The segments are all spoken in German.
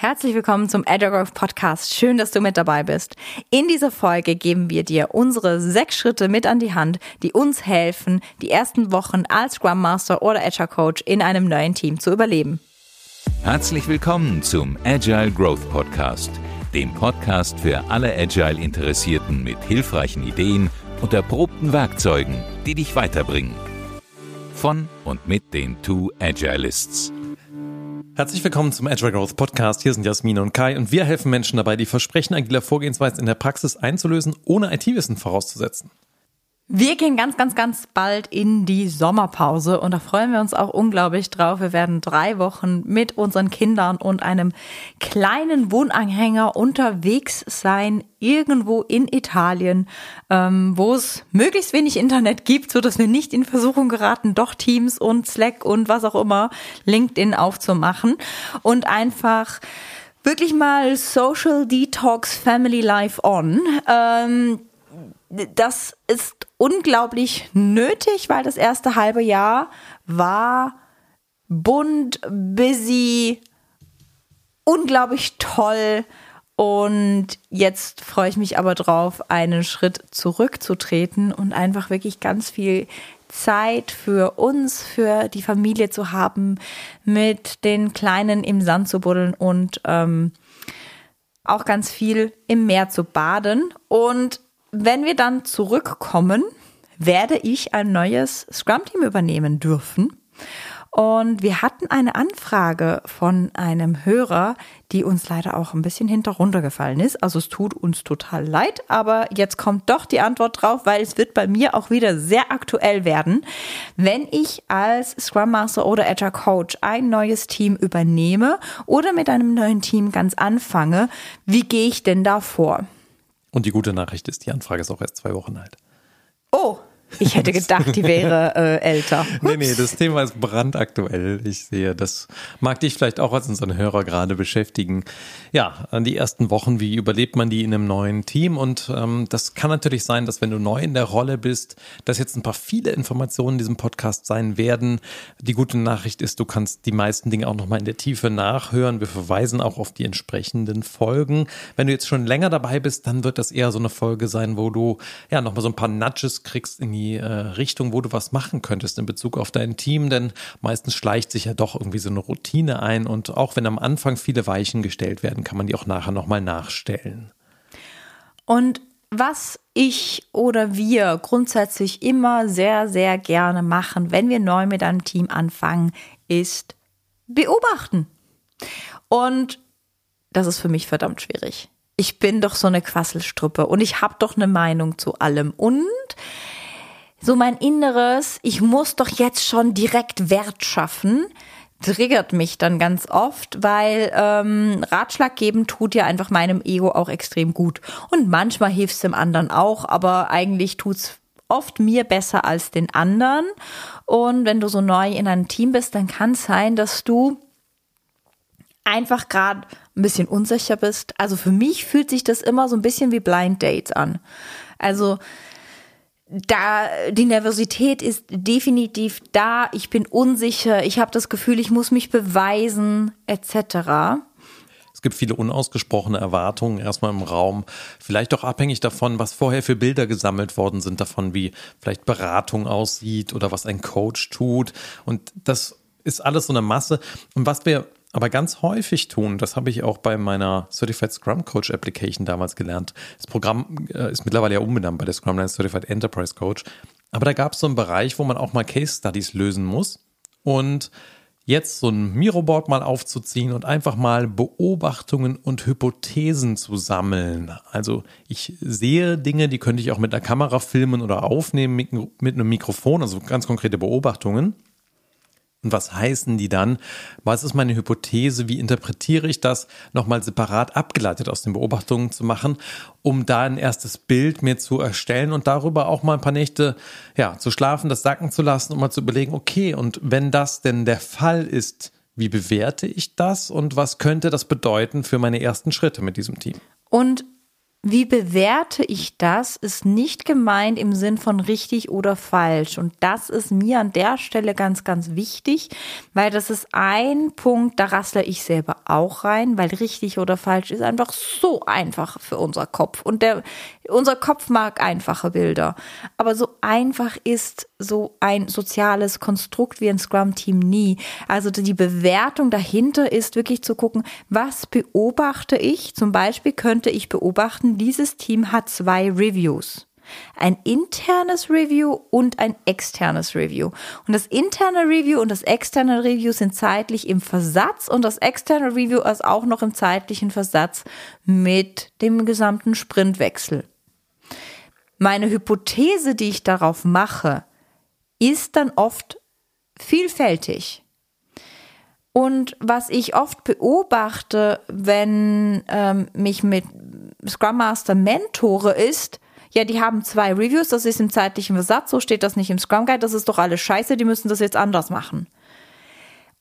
Herzlich willkommen zum Agile Growth Podcast. Schön, dass du mit dabei bist. In dieser Folge geben wir dir unsere sechs Schritte mit an die Hand, die uns helfen, die ersten Wochen als Scrum Master oder Agile Coach in einem neuen Team zu überleben. Herzlich willkommen zum Agile Growth Podcast, dem Podcast für alle Agile Interessierten mit hilfreichen Ideen und erprobten Werkzeugen, die dich weiterbringen. Von und mit den Two Agilists. Herzlich willkommen zum Agile Growth Podcast. Hier sind Jasmin und Kai und wir helfen Menschen dabei, die Versprechen agiler Vorgehensweisen in der Praxis einzulösen, ohne IT-Wissen vorauszusetzen. Wir gehen ganz, ganz, ganz bald in die Sommerpause und da freuen wir uns auch unglaublich drauf. Wir werden drei Wochen mit unseren Kindern und einem kleinen Wohnanhänger unterwegs sein, irgendwo in Italien, ähm, wo es möglichst wenig Internet gibt, so dass wir nicht in Versuchung geraten, doch Teams und Slack und was auch immer, LinkedIn aufzumachen und einfach wirklich mal Social Detox Family Life on. Ähm, das ist unglaublich nötig, weil das erste halbe Jahr war bunt, busy, unglaublich toll. Und jetzt freue ich mich aber drauf, einen Schritt zurückzutreten und einfach wirklich ganz viel Zeit für uns, für die Familie zu haben, mit den Kleinen im Sand zu buddeln und ähm, auch ganz viel im Meer zu baden. Und wenn wir dann zurückkommen, werde ich ein neues Scrum-Team übernehmen dürfen. Und wir hatten eine Anfrage von einem Hörer, die uns leider auch ein bisschen hinteruntergefallen ist. Also es tut uns total leid, aber jetzt kommt doch die Antwort drauf, weil es wird bei mir auch wieder sehr aktuell werden. Wenn ich als Scrum Master oder Agile Coach ein neues Team übernehme oder mit einem neuen Team ganz anfange, wie gehe ich denn da vor? Und die gute Nachricht ist, die Anfrage ist auch erst zwei Wochen alt. Oh, ich hätte gedacht, die wäre äh, älter. Ups. Nee, nee, das Thema ist brandaktuell. Ich sehe, das mag dich vielleicht auch als unseren Hörer gerade beschäftigen. Ja, die ersten Wochen, wie überlebt man die in einem neuen Team? Und ähm, das kann natürlich sein, dass wenn du neu in der Rolle bist, dass jetzt ein paar viele Informationen in diesem Podcast sein werden. Die gute Nachricht ist, du kannst die meisten Dinge auch nochmal in der Tiefe nachhören. Wir verweisen auch auf die entsprechenden Folgen. Wenn du jetzt schon länger dabei bist, dann wird das eher so eine Folge sein, wo du ja nochmal so ein paar Nudges kriegst in die die äh, Richtung, wo du was machen könntest in Bezug auf dein Team, denn meistens schleicht sich ja doch irgendwie so eine Routine ein und auch wenn am Anfang viele Weichen gestellt werden, kann man die auch nachher nochmal nachstellen. Und was ich oder wir grundsätzlich immer sehr, sehr gerne machen, wenn wir neu mit einem Team anfangen, ist beobachten. Und das ist für mich verdammt schwierig. Ich bin doch so eine Quasselstruppe und ich habe doch eine Meinung zu allem. Und so mein Inneres, ich muss doch jetzt schon direkt Wert schaffen, triggert mich dann ganz oft, weil ähm, Ratschlag geben tut ja einfach meinem Ego auch extrem gut. Und manchmal hilft es dem anderen auch, aber eigentlich tut's oft mir besser als den anderen. Und wenn du so neu in einem Team bist, dann kann es sein, dass du einfach gerade ein bisschen unsicher bist. Also für mich fühlt sich das immer so ein bisschen wie Blind Dates an. Also da die Nervosität ist definitiv da. Ich bin unsicher. Ich habe das Gefühl, ich muss mich beweisen, etc. Es gibt viele unausgesprochene Erwartungen erstmal im Raum. Vielleicht auch abhängig davon, was vorher für Bilder gesammelt worden sind, davon, wie vielleicht Beratung aussieht oder was ein Coach tut. Und das ist alles so eine Masse. Und was wir aber ganz häufig tun, das habe ich auch bei meiner Certified Scrum Coach Application damals gelernt. Das Programm äh, ist mittlerweile ja umbenannt bei der Scrumline Certified Enterprise Coach. Aber da gab es so einen Bereich, wo man auch mal Case Studies lösen muss. Und jetzt so ein Miroboard mal aufzuziehen und einfach mal Beobachtungen und Hypothesen zu sammeln. Also ich sehe Dinge, die könnte ich auch mit einer Kamera filmen oder aufnehmen mit, mit einem Mikrofon, also ganz konkrete Beobachtungen. Und was heißen die dann? Was ist meine Hypothese? Wie interpretiere ich das? Nochmal separat abgeleitet aus den Beobachtungen zu machen, um da ein erstes Bild mir zu erstellen und darüber auch mal ein paar Nächte, ja, zu schlafen, das sacken zu lassen und mal zu überlegen, okay, und wenn das denn der Fall ist, wie bewerte ich das und was könnte das bedeuten für meine ersten Schritte mit diesem Team? Und wie bewerte ich das, ist nicht gemeint im Sinn von richtig oder falsch. Und das ist mir an der Stelle ganz, ganz wichtig, weil das ist ein Punkt, da rassle ich selber auch rein, weil richtig oder falsch ist einfach so einfach für unser Kopf. Und der, unser Kopf mag einfache Bilder. Aber so einfach ist so ein soziales Konstrukt wie ein Scrum-Team nie. Also die Bewertung dahinter ist wirklich zu gucken, was beobachte ich? Zum Beispiel könnte ich beobachten, dieses Team hat zwei Reviews. Ein internes Review und ein externes Review. Und das interne Review und das externe Review sind zeitlich im Versatz und das externe Review ist auch noch im zeitlichen Versatz mit dem gesamten Sprintwechsel. Meine Hypothese, die ich darauf mache, ist dann oft vielfältig. Und was ich oft beobachte, wenn ähm, mich mit Scrum Master mentore, ist, ja, die haben zwei Reviews, das ist im zeitlichen Versatz, so steht das nicht im Scrum Guide, das ist doch alles scheiße, die müssen das jetzt anders machen.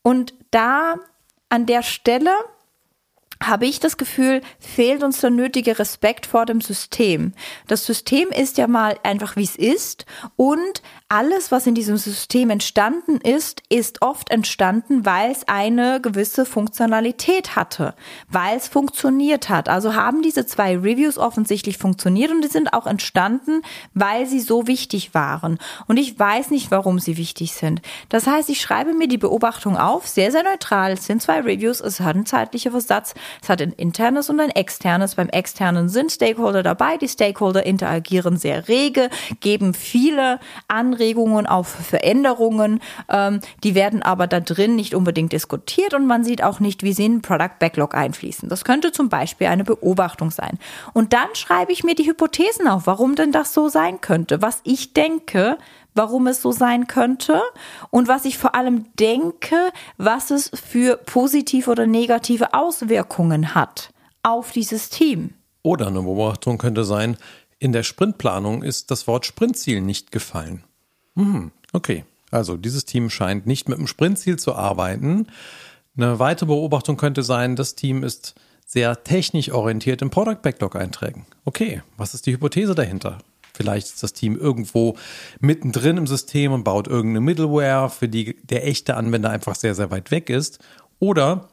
Und da an der Stelle habe ich das Gefühl, fehlt uns der nötige Respekt vor dem System. Das System ist ja mal einfach, wie es ist und alles, was in diesem System entstanden ist, ist oft entstanden, weil es eine gewisse Funktionalität hatte, weil es funktioniert hat. Also haben diese zwei Reviews offensichtlich funktioniert und die sind auch entstanden, weil sie so wichtig waren. Und ich weiß nicht, warum sie wichtig sind. Das heißt, ich schreibe mir die Beobachtung auf, sehr, sehr neutral. Es sind zwei Reviews, es hat einen zeitlichen Versatz, es hat ein internes und ein externes. Beim externen sind Stakeholder dabei, die Stakeholder interagieren sehr rege, geben viele Anregungen auf Veränderungen. Ähm, die werden aber da drin nicht unbedingt diskutiert und man sieht auch nicht, wie sie in den Product Backlog einfließen. Das könnte zum Beispiel eine Beobachtung sein. Und dann schreibe ich mir die Hypothesen auf, warum denn das so sein könnte, was ich denke, warum es so sein könnte und was ich vor allem denke, was es für positive oder negative Auswirkungen hat auf dieses Team. Oder eine Beobachtung könnte sein, in der Sprintplanung ist das Wort Sprintziel nicht gefallen. Hm, okay. Also dieses Team scheint nicht mit dem Sprintziel zu arbeiten. Eine weitere Beobachtung könnte sein, das Team ist sehr technisch orientiert im Product Backlog Einträgen. Okay, was ist die Hypothese dahinter? Vielleicht ist das Team irgendwo mittendrin im System und baut irgendeine Middleware, für die der echte Anwender einfach sehr, sehr weit weg ist. Oder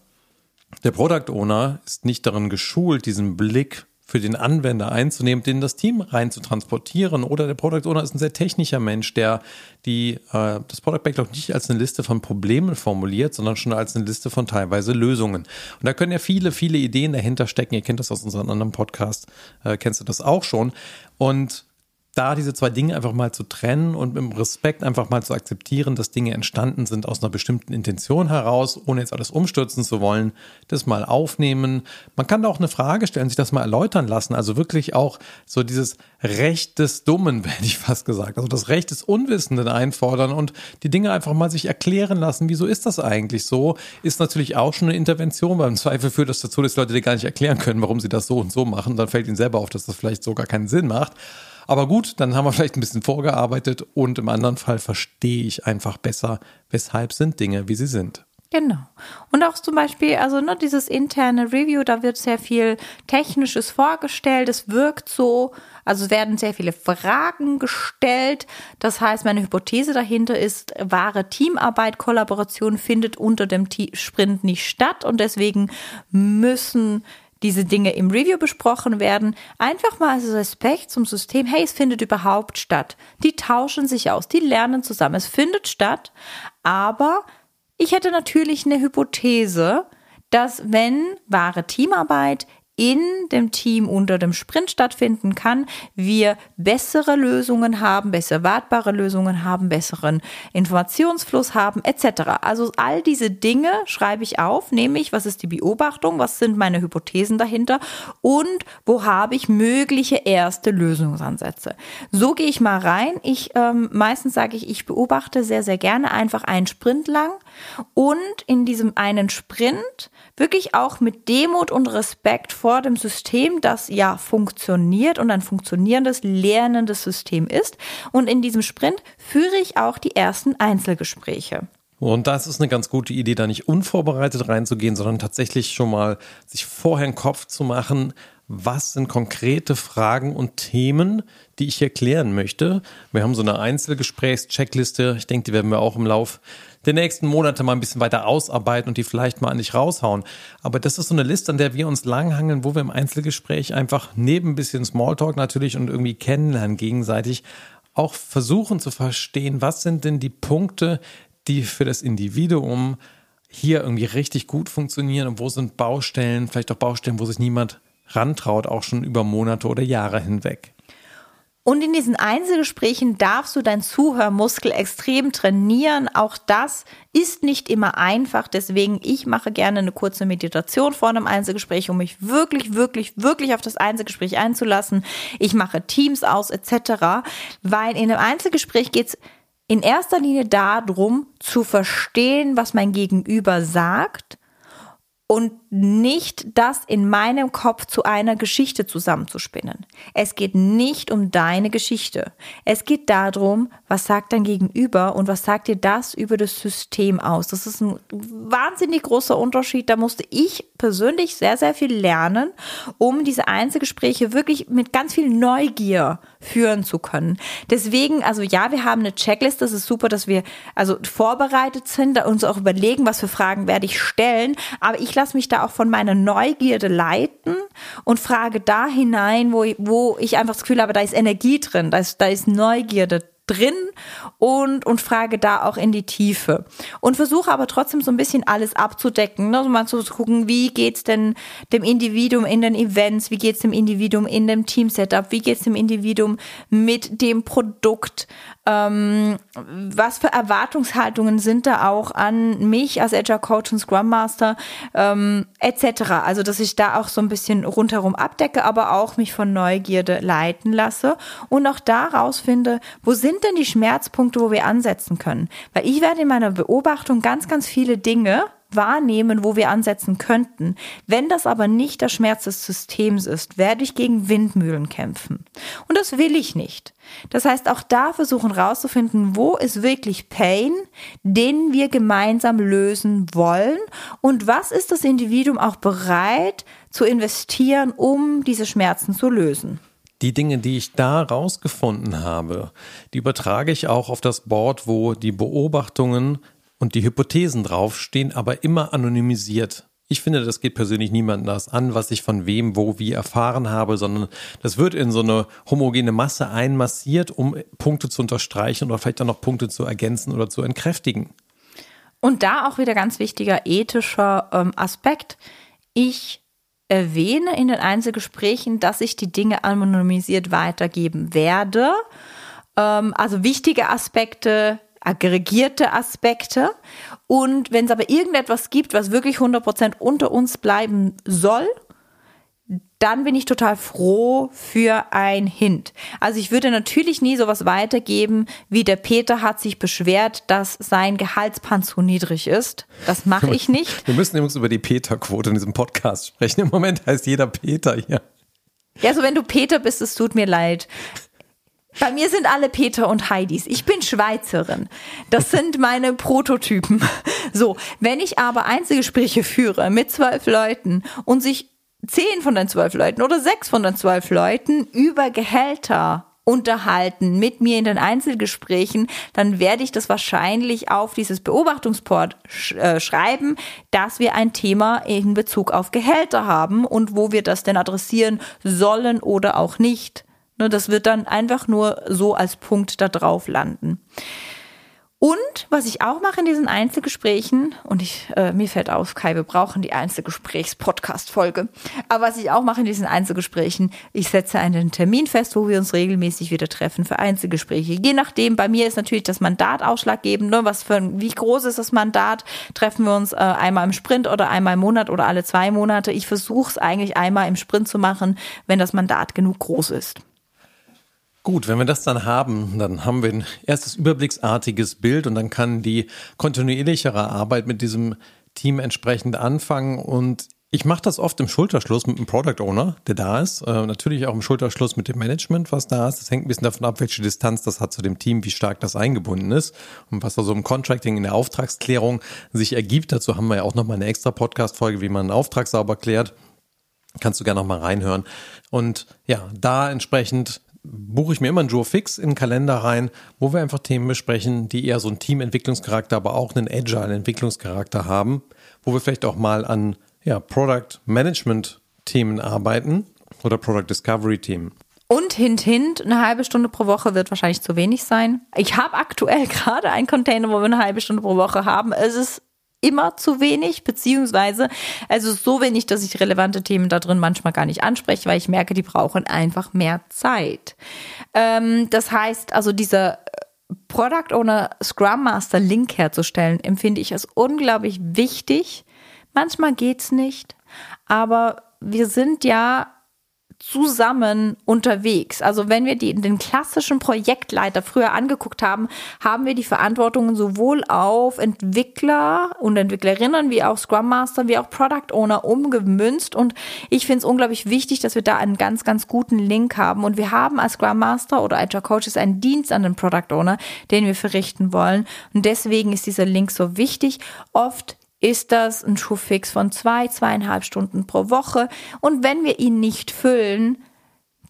der Product Owner ist nicht darin geschult, diesen Blick für den Anwender einzunehmen, den das Team rein zu transportieren. Oder der Product Owner ist ein sehr technischer Mensch, der die, äh, das Product Backlog nicht als eine Liste von Problemen formuliert, sondern schon als eine Liste von teilweise Lösungen. Und da können ja viele, viele Ideen dahinter stecken. Ihr kennt das aus unserem anderen Podcast, äh, kennst du das auch schon. Und da diese zwei Dinge einfach mal zu trennen und mit Respekt einfach mal zu akzeptieren, dass Dinge entstanden sind aus einer bestimmten Intention heraus, ohne jetzt alles umstürzen zu wollen, das mal aufnehmen. Man kann da auch eine Frage stellen, sich das mal erläutern lassen. Also wirklich auch so dieses Recht des Dummen, hätte ich fast gesagt. Also das Recht des Unwissenden einfordern und die Dinge einfach mal sich erklären lassen. Wieso ist das eigentlich so? Ist natürlich auch schon eine Intervention, weil im Zweifel führt das dazu, dass Leute dir gar nicht erklären können, warum sie das so und so machen. Dann fällt ihnen selber auf, dass das vielleicht so gar keinen Sinn macht. Aber gut, dann haben wir vielleicht ein bisschen vorgearbeitet und im anderen Fall verstehe ich einfach besser, weshalb sind Dinge, wie sie sind. Genau. Und auch zum Beispiel, also ne, dieses interne Review, da wird sehr viel Technisches vorgestellt. Es wirkt so, also werden sehr viele Fragen gestellt. Das heißt, meine Hypothese dahinter ist, wahre Teamarbeit, Kollaboration findet unter dem Sprint nicht statt und deswegen müssen diese Dinge im Review besprochen werden. Einfach mal als Respekt zum System, hey, es findet überhaupt statt. Die tauschen sich aus, die lernen zusammen. Es findet statt, aber ich hätte natürlich eine Hypothese, dass wenn wahre Teamarbeit in dem Team unter dem Sprint stattfinden kann, wir bessere Lösungen haben, besser wartbare Lösungen haben, besseren Informationsfluss haben, etc. Also all diese Dinge schreibe ich auf, nämlich was ist die Beobachtung, was sind meine Hypothesen dahinter und wo habe ich mögliche erste Lösungsansätze. So gehe ich mal rein. Ich ähm, meistens sage ich, ich beobachte sehr, sehr gerne einfach einen Sprint lang und in diesem einen Sprint wirklich auch mit Demut und Respekt vor dem System, das ja funktioniert und ein funktionierendes, lernendes System ist. Und in diesem Sprint führe ich auch die ersten Einzelgespräche. Und das ist eine ganz gute Idee, da nicht unvorbereitet reinzugehen, sondern tatsächlich schon mal sich vorher einen Kopf zu machen, was sind konkrete Fragen und Themen, die ich hier klären möchte. Wir haben so eine Einzelgesprächscheckliste. Ich denke, die werden wir auch im Lauf der nächsten Monate mal ein bisschen weiter ausarbeiten und die vielleicht mal an dich raushauen. Aber das ist so eine Liste, an der wir uns langhangeln, wo wir im Einzelgespräch einfach neben ein bisschen Smalltalk natürlich und irgendwie kennenlernen gegenseitig auch versuchen zu verstehen, was sind denn die Punkte, die für das Individuum hier irgendwie richtig gut funktionieren und wo sind Baustellen, vielleicht auch Baustellen, wo sich niemand rantraut, auch schon über Monate oder Jahre hinweg. Und in diesen Einzelgesprächen darfst du deinen Zuhörmuskel extrem trainieren. Auch das ist nicht immer einfach. Deswegen, ich mache gerne eine kurze Meditation vor einem Einzelgespräch, um mich wirklich, wirklich, wirklich auf das Einzelgespräch einzulassen. Ich mache Teams aus etc. Weil in einem Einzelgespräch geht es in erster Linie darum, zu verstehen, was mein Gegenüber sagt und nicht das in meinem Kopf zu einer Geschichte zusammenzuspinnen. Es geht nicht um deine Geschichte. Es geht darum, was sagt dein Gegenüber und was sagt dir das über das System aus. Das ist ein wahnsinnig großer Unterschied. Da musste ich persönlich sehr, sehr viel lernen, um diese Einzelgespräche wirklich mit ganz viel Neugier führen zu können. Deswegen, also ja, wir haben eine Checklist. Das ist super, dass wir also vorbereitet sind, uns auch überlegen, was für Fragen werde ich stellen. Aber ich lasse mich da auch von meiner Neugierde leiten und frage da hinein, wo, wo ich einfach das Gefühl habe, da ist Energie drin, da ist, da ist Neugierde drin und, und frage da auch in die Tiefe. Und versuche aber trotzdem so ein bisschen alles abzudecken. Ne? Also mal zu gucken, wie geht's denn dem Individuum in den Events, wie geht's dem Individuum in dem Team-Setup, wie geht's dem Individuum mit dem Produkt, ähm, was für Erwartungshaltungen sind da auch an mich als Agile Coach und Scrum Master ähm, etc. Also dass ich da auch so ein bisschen rundherum abdecke, aber auch mich von Neugierde leiten lasse und auch daraus finde, wo sind denn die Schmerzpunkte, wo wir ansetzen können? Weil ich werde in meiner Beobachtung ganz, ganz viele Dinge wahrnehmen, wo wir ansetzen könnten. Wenn das aber nicht der Schmerz des Systems ist, werde ich gegen Windmühlen kämpfen. Und das will ich nicht. Das heißt, auch da versuchen rauszufinden, wo ist wirklich Pain, den wir gemeinsam lösen wollen und was ist das Individuum auch bereit zu investieren, um diese Schmerzen zu lösen die Dinge, die ich da rausgefunden habe, die übertrage ich auch auf das Board, wo die Beobachtungen und die Hypothesen draufstehen, aber immer anonymisiert. Ich finde, das geht persönlich niemandem das an, was ich von wem, wo, wie erfahren habe, sondern das wird in so eine homogene Masse einmassiert, um Punkte zu unterstreichen oder vielleicht auch noch Punkte zu ergänzen oder zu entkräftigen. Und da auch wieder ganz wichtiger ethischer ähm, Aspekt. Ich erwähne in den Einzelgesprächen, dass ich die Dinge anonymisiert weitergeben werde. Ähm, also wichtige Aspekte aggregierte Aspekte. Und wenn es aber irgendetwas gibt, was wirklich 100% unter uns bleiben soll, dann bin ich total froh für ein Hint. Also ich würde natürlich nie sowas weitergeben, wie der Peter hat sich beschwert, dass sein Gehaltspan zu niedrig ist. Das mache ich nicht. Wir müssen übrigens über die Peter-Quote in diesem Podcast sprechen. Im Moment heißt jeder Peter hier. Ja, also wenn du Peter bist, es tut mir leid. Bei mir sind alle Peter und Heidis. Ich bin Schweizerin. Das sind meine Prototypen. So, wenn ich aber Einzelgespräche führe mit zwölf Leuten und sich zehn von den zwölf Leuten oder sechs von den zwölf Leuten über Gehälter unterhalten mit mir in den Einzelgesprächen, dann werde ich das wahrscheinlich auf dieses Beobachtungsport sch äh, schreiben, dass wir ein Thema in Bezug auf Gehälter haben und wo wir das denn adressieren sollen oder auch nicht. Ne, das wird dann einfach nur so als Punkt da drauf landen. Und was ich auch mache in diesen Einzelgesprächen, und ich, äh, mir fällt auf, Kai, wir brauchen die Einzelgesprächs-Podcast-Folge. Aber was ich auch mache in diesen Einzelgesprächen, ich setze einen Termin fest, wo wir uns regelmäßig wieder treffen für Einzelgespräche. Je nachdem, bei mir ist natürlich das Mandat ausschlaggebend, ne? was für wie groß ist das Mandat, treffen wir uns äh, einmal im Sprint oder einmal im Monat oder alle zwei Monate. Ich versuche es eigentlich einmal im Sprint zu machen, wenn das Mandat genug groß ist. Gut, wenn wir das dann haben, dann haben wir ein erstes überblicksartiges Bild und dann kann die kontinuierlichere Arbeit mit diesem Team entsprechend anfangen. Und ich mache das oft im Schulterschluss mit dem Product Owner, der da ist. Äh, natürlich auch im Schulterschluss mit dem Management, was da ist. Das hängt ein bisschen davon ab, welche Distanz das hat zu dem Team, wie stark das eingebunden ist und was da so im Contracting, in der Auftragsklärung sich ergibt. Dazu haben wir ja auch nochmal eine extra Podcast-Folge, wie man einen Auftrag sauber klärt. Kannst du gerne noch mal reinhören. Und ja, da entsprechend buche ich mir immer einen Joe Fix in den Kalender rein, wo wir einfach Themen besprechen, die eher so einen Teamentwicklungscharakter, aber auch einen Agile-Entwicklungscharakter haben, wo wir vielleicht auch mal an ja, Product Management Themen arbeiten oder Product Discovery Themen. Und hint, hint, eine halbe Stunde pro Woche wird wahrscheinlich zu wenig sein. Ich habe aktuell gerade einen Container, wo wir eine halbe Stunde pro Woche haben. Es ist immer zu wenig, beziehungsweise also so wenig, dass ich relevante Themen da drin manchmal gar nicht anspreche, weil ich merke, die brauchen einfach mehr Zeit. Ähm, das heißt, also dieser Product Owner Scrum Master Link herzustellen, empfinde ich als unglaublich wichtig. Manchmal geht's nicht, aber wir sind ja zusammen unterwegs. Also wenn wir die, den klassischen Projektleiter früher angeguckt haben, haben wir die Verantwortung sowohl auf Entwickler und Entwicklerinnen wie auch Scrum Master wie auch Product Owner umgemünzt. Und ich finde es unglaublich wichtig, dass wir da einen ganz, ganz guten Link haben. Und wir haben als Scrum Master oder Agile Coaches einen Dienst an den Product Owner, den wir verrichten wollen. Und deswegen ist dieser Link so wichtig. Oft ist das ein Schuhfix von zwei, zweieinhalb Stunden pro Woche. Und wenn wir ihn nicht füllen,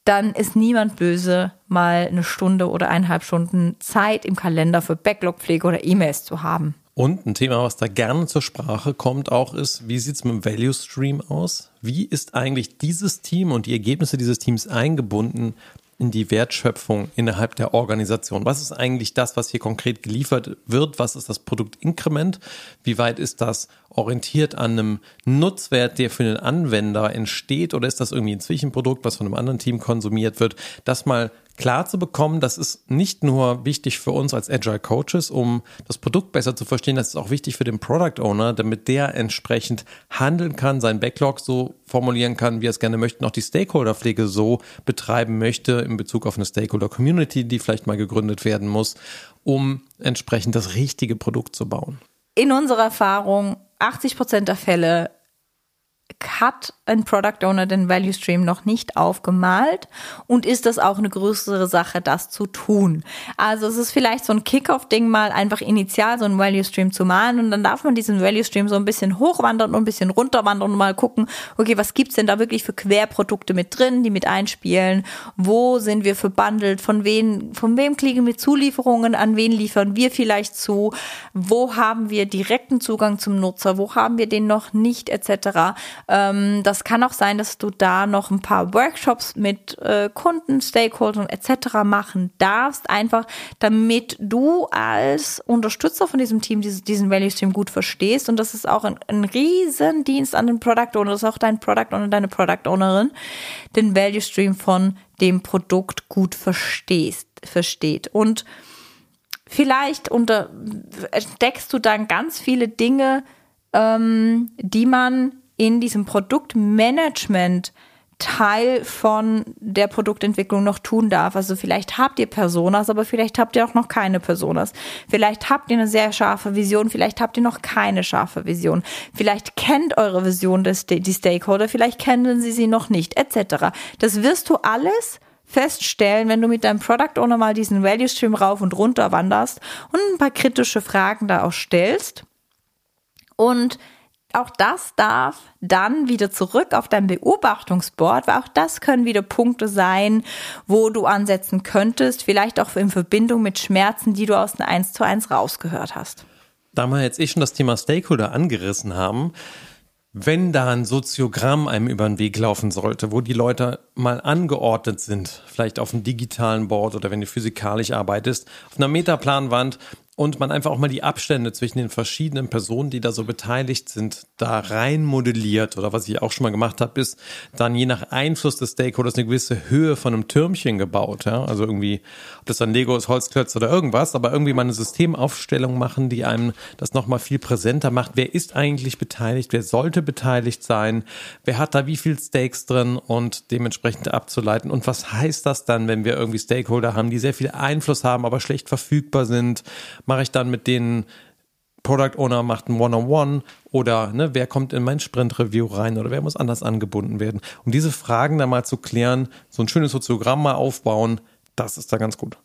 dann ist niemand böse, mal eine Stunde oder eineinhalb Stunden Zeit im Kalender für Backlogpflege oder E-Mails zu haben. Und ein Thema, was da gerne zur Sprache kommt, auch ist, wie sieht es mit dem Value Stream aus? Wie ist eigentlich dieses Team und die Ergebnisse dieses Teams eingebunden in die Wertschöpfung innerhalb der Organisation. Was ist eigentlich das, was hier konkret geliefert wird? Was ist das Produktinkrement? Wie weit ist das orientiert an einem Nutzwert, der für den Anwender entsteht? Oder ist das irgendwie ein Zwischenprodukt, was von einem anderen Team konsumiert wird? Das mal klar zu bekommen, das ist nicht nur wichtig für uns als Agile Coaches, um das Produkt besser zu verstehen, das ist auch wichtig für den Product Owner, damit der entsprechend handeln kann, seinen Backlog so formulieren kann, wie er es gerne möchte, noch die Stakeholder-Pflege so betreiben möchte in Bezug auf eine Stakeholder-Community, die vielleicht mal gegründet werden muss, um entsprechend das richtige Produkt zu bauen. In unserer Erfahrung, 80 Prozent der Fälle hat ein Product Owner den Value Stream noch nicht aufgemalt und ist das auch eine größere Sache, das zu tun. Also es ist vielleicht so ein Kickoff-Ding mal einfach initial so einen Value Stream zu malen und dann darf man diesen Value Stream so ein bisschen hochwandern und ein bisschen runterwandern und mal gucken, okay, was gibt's denn da wirklich für Querprodukte mit drin, die mit einspielen? Wo sind wir verbandelt? Von wen, von wem kriegen wir Zulieferungen? An wen liefern wir vielleicht zu? Wo haben wir direkten Zugang zum Nutzer? Wo haben wir den noch nicht etc.? Ähm, das kann auch sein, dass du da noch ein paar Workshops mit äh, Kunden, Stakeholdern etc. machen darfst, einfach damit du als Unterstützer von diesem Team diese, diesen Value Stream gut verstehst. Und das ist auch ein, ein Riesendienst an den Product Owner, das ist auch dein Product Owner, deine Product Ownerin, den Value Stream von dem Produkt gut verstehst, versteht. Und vielleicht unter, entdeckst du dann ganz viele Dinge, ähm, die man in diesem Produktmanagement Teil von der Produktentwicklung noch tun darf. Also vielleicht habt ihr Personas, aber vielleicht habt ihr auch noch keine Personas. Vielleicht habt ihr eine sehr scharfe Vision, vielleicht habt ihr noch keine scharfe Vision. Vielleicht kennt eure Vision des, die Stakeholder, vielleicht kennen sie sie noch nicht, etc. Das wirst du alles feststellen, wenn du mit deinem Product Owner mal diesen Value Stream rauf und runter wanderst und ein paar kritische Fragen da auch stellst. Und auch das darf dann wieder zurück auf dein Beobachtungsboard, weil auch das können wieder Punkte sein, wo du ansetzen könntest, vielleicht auch in Verbindung mit Schmerzen, die du aus dem 1 zu 1 rausgehört hast. Da wir jetzt eh schon das Thema Stakeholder angerissen haben, wenn da ein Soziogramm einem über den Weg laufen sollte, wo die Leute mal angeordnet sind, vielleicht auf einem digitalen Board oder wenn du physikalisch arbeitest, auf einer Metaplanwand, und man einfach auch mal die Abstände zwischen den verschiedenen Personen, die da so beteiligt sind, da rein modelliert oder was ich auch schon mal gemacht habe, ist dann je nach Einfluss des Stakeholders eine gewisse Höhe von einem Türmchen gebaut. Ja? Also irgendwie, ob das dann Lego ist, Holzklötze oder irgendwas, aber irgendwie mal eine Systemaufstellung machen, die einem das nochmal viel präsenter macht. Wer ist eigentlich beteiligt? Wer sollte beteiligt sein? Wer hat da wie viel Stakes drin und dementsprechend abzuleiten? Und was heißt das dann, wenn wir irgendwie Stakeholder haben, die sehr viel Einfluss haben, aber schlecht verfügbar sind? Mache ich dann mit denen Product Owner macht ein One-on-One oder ne, wer kommt in mein Sprint-Review rein oder wer muss anders angebunden werden. Um diese Fragen dann mal zu klären, so ein schönes Soziogramm mal aufbauen, das ist da ganz gut.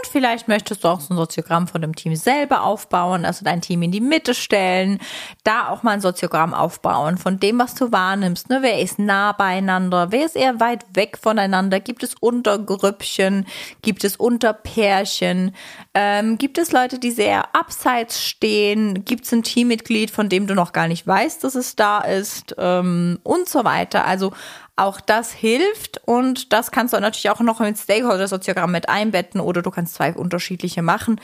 Und vielleicht möchtest du auch so ein Soziogramm von dem Team selber aufbauen, also dein Team in die Mitte stellen, da auch mal ein Soziogramm aufbauen von dem, was du wahrnimmst. Ne? Wer ist nah beieinander? Wer ist eher weit weg voneinander? Gibt es Untergrüppchen? Gibt es Unterpärchen? Ähm, gibt es Leute, die sehr abseits stehen? Gibt es ein Teammitglied, von dem du noch gar nicht weißt, dass es da ist? Ähm, und so weiter. Also auch das hilft und das kannst du natürlich auch noch mit Stakeholder-Soziogramm mit einbetten oder du kannst zwei unterschiedliche machen.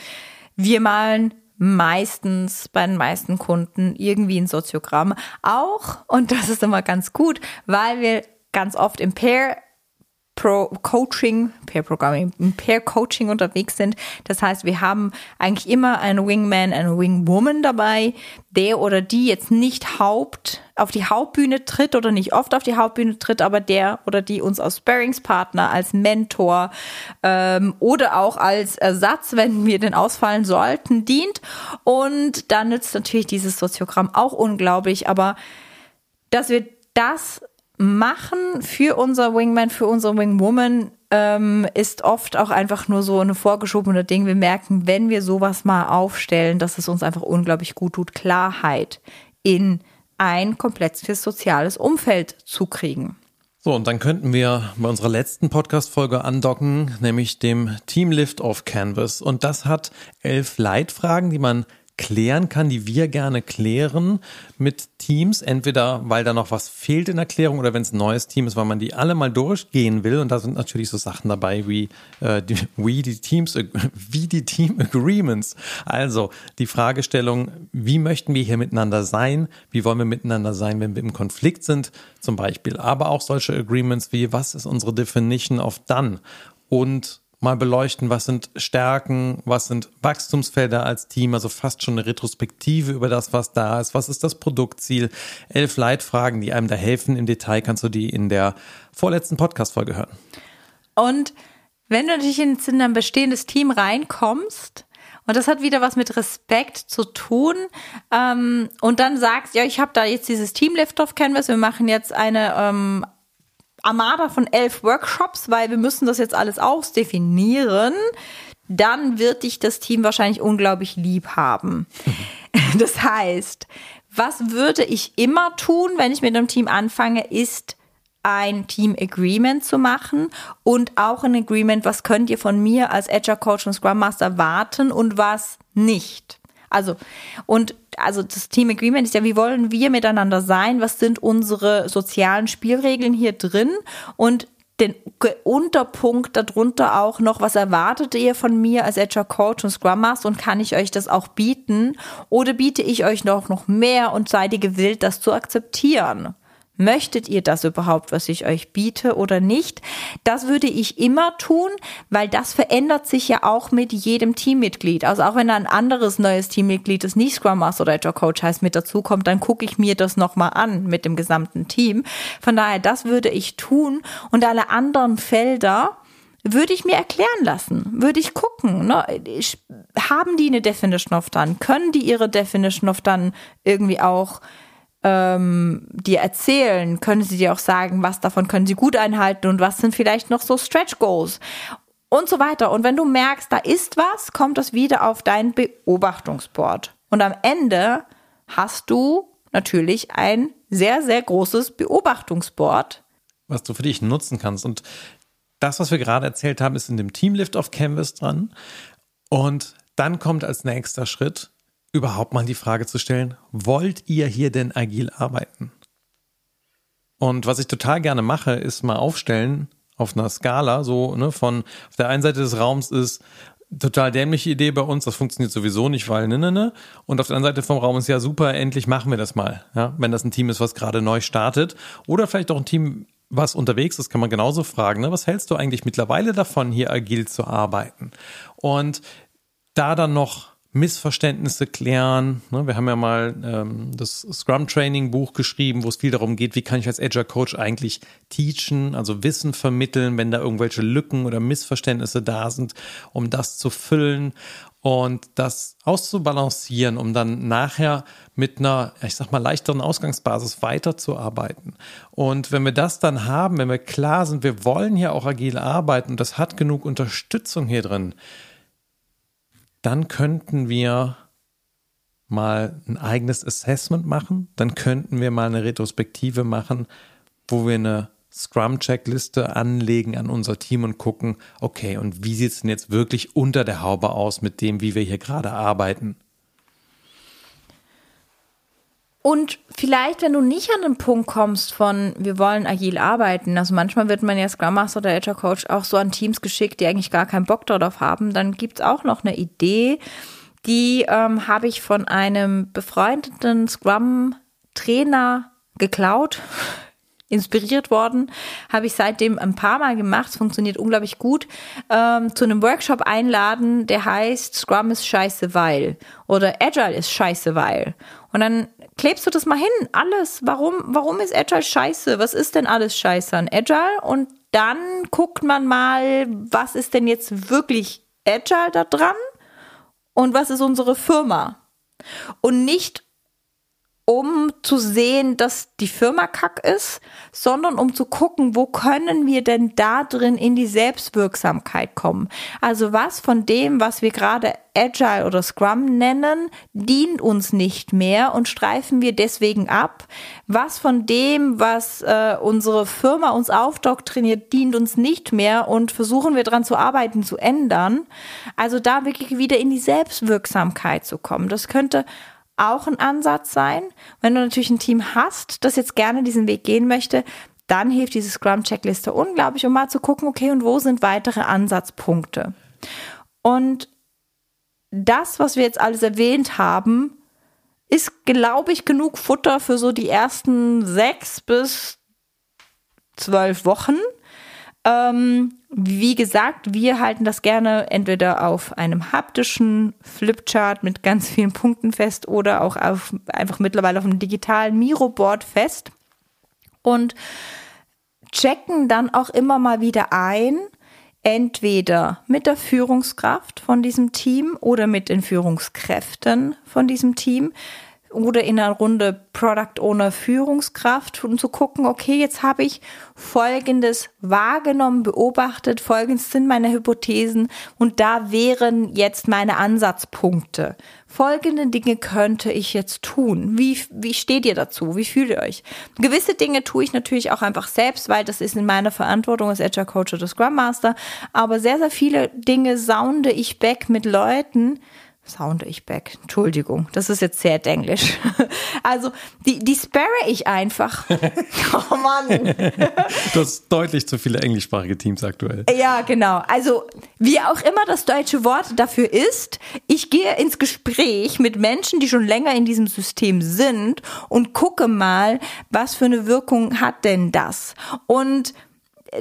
Wir malen meistens bei den meisten Kunden irgendwie ein Soziogramm auch und das ist immer ganz gut, weil wir ganz oft im Pair Pro Coaching, Pair Programming, Pair Coaching unterwegs sind. Das heißt, wir haben eigentlich immer einen Wingman, eine Wingwoman dabei, der oder die jetzt nicht Haupt auf die Hauptbühne tritt oder nicht oft auf die Hauptbühne tritt, aber der oder die uns als Sparringspartner, als Mentor ähm, oder auch als Ersatz, wenn wir denn ausfallen sollten, dient. Und da nützt natürlich dieses Soziogramm auch unglaublich, aber dass wir das machen für unser Wingman, für unsere Wingwoman, ähm, ist oft auch einfach nur so eine vorgeschobene Ding. Wir merken, wenn wir sowas mal aufstellen, dass es uns einfach unglaublich gut tut, Klarheit in ein komplettes soziales Umfeld zu kriegen. So, und dann könnten wir bei unserer letzten Podcast-Folge andocken, nämlich dem Team Lift of Canvas. Und das hat elf Leitfragen, die man klären kann, die wir gerne klären mit Teams. Entweder weil da noch was fehlt in der Klärung oder wenn es ein neues Team ist, weil man die alle mal durchgehen will. Und da sind natürlich so Sachen dabei wie äh, die, wie die Teams, wie die Team Agreements. Also die Fragestellung, wie möchten wir hier miteinander sein? Wie wollen wir miteinander sein, wenn wir im Konflikt sind, zum Beispiel. Aber auch solche Agreements wie, was ist unsere Definition of done? Und mal beleuchten, was sind Stärken, was sind Wachstumsfelder als Team, also fast schon eine Retrospektive über das, was da ist, was ist das Produktziel, elf Leitfragen, die einem da helfen. Im Detail kannst du die in der vorletzten Podcast-Folge hören. Und wenn du natürlich in ein bestehendes Team reinkommst, und das hat wieder was mit Respekt zu tun. Ähm, und dann sagst, ja, ich habe da jetzt dieses Team Lift Off Canvas, wir machen jetzt eine ähm, Armada von elf Workshops, weil wir müssen das jetzt alles ausdefinieren, dann wird dich das Team wahrscheinlich unglaublich lieb haben. Das heißt, was würde ich immer tun, wenn ich mit einem Team anfange, ist ein Team Agreement zu machen und auch ein Agreement, was könnt ihr von mir als Agile Coach und Scrum Master warten und was nicht. Also, und also das Team Agreement ist ja, wie wollen wir miteinander sein? Was sind unsere sozialen Spielregeln hier drin? Und den Unterpunkt darunter auch noch, was erwartet ihr von mir als Agile Coach und Scrum Master und kann ich euch das auch bieten? Oder biete ich euch noch, noch mehr und seid ihr gewillt, das zu akzeptieren? Möchtet ihr das überhaupt, was ich euch biete oder nicht? Das würde ich immer tun, weil das verändert sich ja auch mit jedem Teammitglied. Also auch wenn ein anderes neues Teammitglied, das nicht Scrum Master oder Agile Coach heißt, mit dazukommt, dann gucke ich mir das nochmal an mit dem gesamten Team. Von daher, das würde ich tun und alle anderen Felder, würde ich mir erklären lassen, würde ich gucken. Ne? Haben die eine Definition of Done? Können die ihre Definition of Done irgendwie auch ähm, dir erzählen, können sie dir auch sagen, was davon können sie gut einhalten und was sind vielleicht noch so Stretch Goals und so weiter. Und wenn du merkst, da ist was, kommt das wieder auf dein Beobachtungsboard. Und am Ende hast du natürlich ein sehr, sehr großes Beobachtungsboard. Was du für dich nutzen kannst. Und das, was wir gerade erzählt haben, ist in dem Teamlift auf Canvas dran. Und dann kommt als nächster Schritt überhaupt mal die Frage zu stellen, wollt ihr hier denn agil arbeiten? Und was ich total gerne mache, ist mal aufstellen auf einer Skala, so ne, von auf der einen Seite des Raums ist total dämliche Idee bei uns, das funktioniert sowieso nicht, weil ne, ne, ne. Und auf der anderen Seite vom Raum ist ja super, endlich machen wir das mal. Ja, wenn das ein Team ist, was gerade neu startet. Oder vielleicht auch ein Team, was unterwegs ist, kann man genauso fragen, ne, was hältst du eigentlich mittlerweile davon, hier agil zu arbeiten? Und da dann noch Missverständnisse klären. Ne, wir haben ja mal ähm, das Scrum Training Buch geschrieben, wo es viel darum geht, wie kann ich als Agile Coach eigentlich teachen, also Wissen vermitteln, wenn da irgendwelche Lücken oder Missverständnisse da sind, um das zu füllen und das auszubalancieren, um dann nachher mit einer, ich sag mal, leichteren Ausgangsbasis weiterzuarbeiten. Und wenn wir das dann haben, wenn wir klar sind, wir wollen hier auch agil arbeiten und das hat genug Unterstützung hier drin, dann könnten wir mal ein eigenes Assessment machen, dann könnten wir mal eine Retrospektive machen, wo wir eine Scrum-Checkliste anlegen an unser Team und gucken, okay, und wie sieht es denn jetzt wirklich unter der Haube aus mit dem, wie wir hier gerade arbeiten? Und vielleicht, wenn du nicht an den Punkt kommst von, wir wollen agil arbeiten, also manchmal wird man ja Scrum Master oder Agile Coach auch so an Teams geschickt, die eigentlich gar keinen Bock darauf haben, dann gibt es auch noch eine Idee, die ähm, habe ich von einem befreundeten Scrum-Trainer geklaut inspiriert worden, habe ich seitdem ein paar Mal gemacht, es funktioniert unglaublich gut, ähm, zu einem Workshop einladen, der heißt Scrum ist scheiße, weil oder Agile ist scheiße, weil. Und dann klebst du das mal hin, alles. Warum, warum ist Agile scheiße? Was ist denn alles scheiße an Agile? Und dann guckt man mal, was ist denn jetzt wirklich Agile da dran? Und was ist unsere Firma? Und nicht um zu sehen, dass die Firma kack ist, sondern um zu gucken, wo können wir denn da drin in die Selbstwirksamkeit kommen. Also was von dem, was wir gerade Agile oder Scrum nennen, dient uns nicht mehr und streifen wir deswegen ab. Was von dem, was äh, unsere Firma uns aufdoktriniert, dient uns nicht mehr und versuchen wir dran zu arbeiten, zu ändern. Also da wirklich wieder in die Selbstwirksamkeit zu kommen. Das könnte auch ein Ansatz sein. Wenn du natürlich ein Team hast, das jetzt gerne diesen Weg gehen möchte, dann hilft diese Scrum-Checkliste unglaublich, um mal zu gucken, okay, und wo sind weitere Ansatzpunkte? Und das, was wir jetzt alles erwähnt haben, ist, glaube ich, genug Futter für so die ersten sechs bis zwölf Wochen. Ähm, wie gesagt, wir halten das gerne entweder auf einem haptischen Flipchart mit ganz vielen Punkten fest oder auch auf, einfach mittlerweile auf einem digitalen Miro-Board fest und checken dann auch immer mal wieder ein, entweder mit der Führungskraft von diesem Team oder mit den Führungskräften von diesem Team, oder in einer Runde Product Owner Führungskraft und zu gucken, okay, jetzt habe ich Folgendes wahrgenommen, beobachtet, folgendes sind meine Hypothesen und da wären jetzt meine Ansatzpunkte. Folgende Dinge könnte ich jetzt tun. Wie, wie steht ihr dazu? Wie fühlt ihr euch? Gewisse Dinge tue ich natürlich auch einfach selbst, weil das ist in meiner Verantwortung als Agile Coach oder Scrum Master. Aber sehr, sehr viele Dinge sounde ich back mit Leuten, Sound ich back. Entschuldigung, das ist jetzt sehr englisch. Also, die, die sparre ich einfach. oh Mann. du hast deutlich zu viele englischsprachige Teams aktuell. Ja, genau. Also, wie auch immer das deutsche Wort dafür ist, ich gehe ins Gespräch mit Menschen, die schon länger in diesem System sind und gucke mal, was für eine Wirkung hat denn das? Und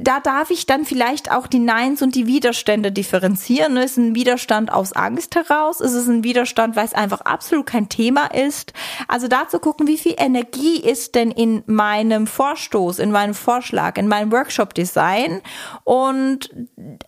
da darf ich dann vielleicht auch die Neins und die Widerstände differenzieren. Ist ein Widerstand aus Angst heraus? Ist es ein Widerstand, weil es einfach absolut kein Thema ist? Also da zu gucken, wie viel Energie ist denn in meinem Vorstoß, in meinem Vorschlag, in meinem Workshop-Design und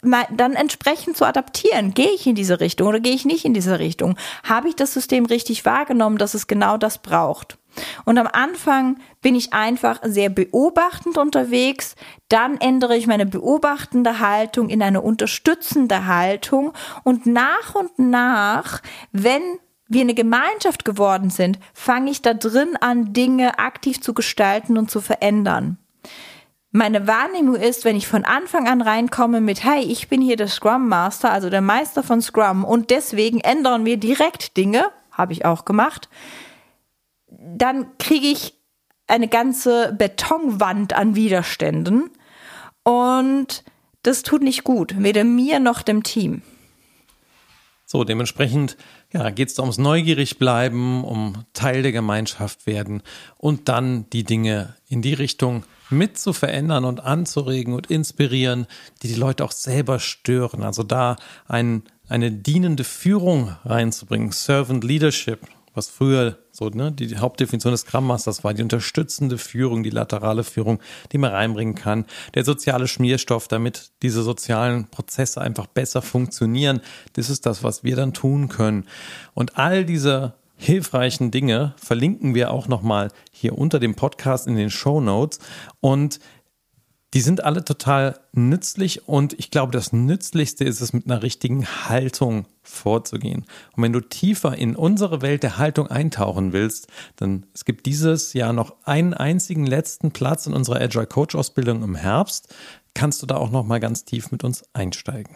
dann entsprechend zu adaptieren. Gehe ich in diese Richtung oder gehe ich nicht in diese Richtung? Habe ich das System richtig wahrgenommen, dass es genau das braucht? Und am Anfang bin ich einfach sehr beobachtend unterwegs, dann ändere ich meine beobachtende Haltung in eine unterstützende Haltung und nach und nach, wenn wir eine Gemeinschaft geworden sind, fange ich da drin an, Dinge aktiv zu gestalten und zu verändern. Meine Wahrnehmung ist, wenn ich von Anfang an reinkomme mit, hey, ich bin hier der Scrum Master, also der Meister von Scrum und deswegen ändern wir direkt Dinge, habe ich auch gemacht, dann kriege ich eine ganze Betonwand an Widerständen und das tut nicht gut, weder mir noch dem Team. So, dementsprechend ja, geht es ums neugierig bleiben, um Teil der Gemeinschaft werden und dann die Dinge in die Richtung mit zu verändern und anzuregen und inspirieren, die die Leute auch selber stören. Also da ein, eine dienende Führung reinzubringen, Servant Leadership, was früher so, ne, die Hauptdefinition des Scrum Masters war die unterstützende Führung, die laterale Führung, die man reinbringen kann, der soziale Schmierstoff, damit diese sozialen Prozesse einfach besser funktionieren. Das ist das, was wir dann tun können. Und all diese hilfreichen Dinge verlinken wir auch nochmal hier unter dem Podcast in den Show Notes. Und Die sind alle total nützlich und ich glaube, das Nützlichste ist es, mit einer richtigen Haltung vorzugehen. Und wenn du tiefer in unsere Welt der Haltung eintauchen willst, dann es gibt dieses Jahr noch einen einzigen letzten Platz in unserer Agile Coach Ausbildung im Herbst. Kannst du da auch noch mal ganz tief mit uns einsteigen.